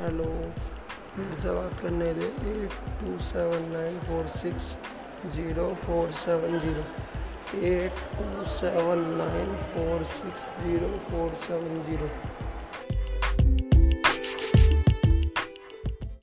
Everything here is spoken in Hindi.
हेलो। फिर बात करने दे। Eight two seven nine four six zero four seven zero. Eight two seven nine four six zero four seven zero.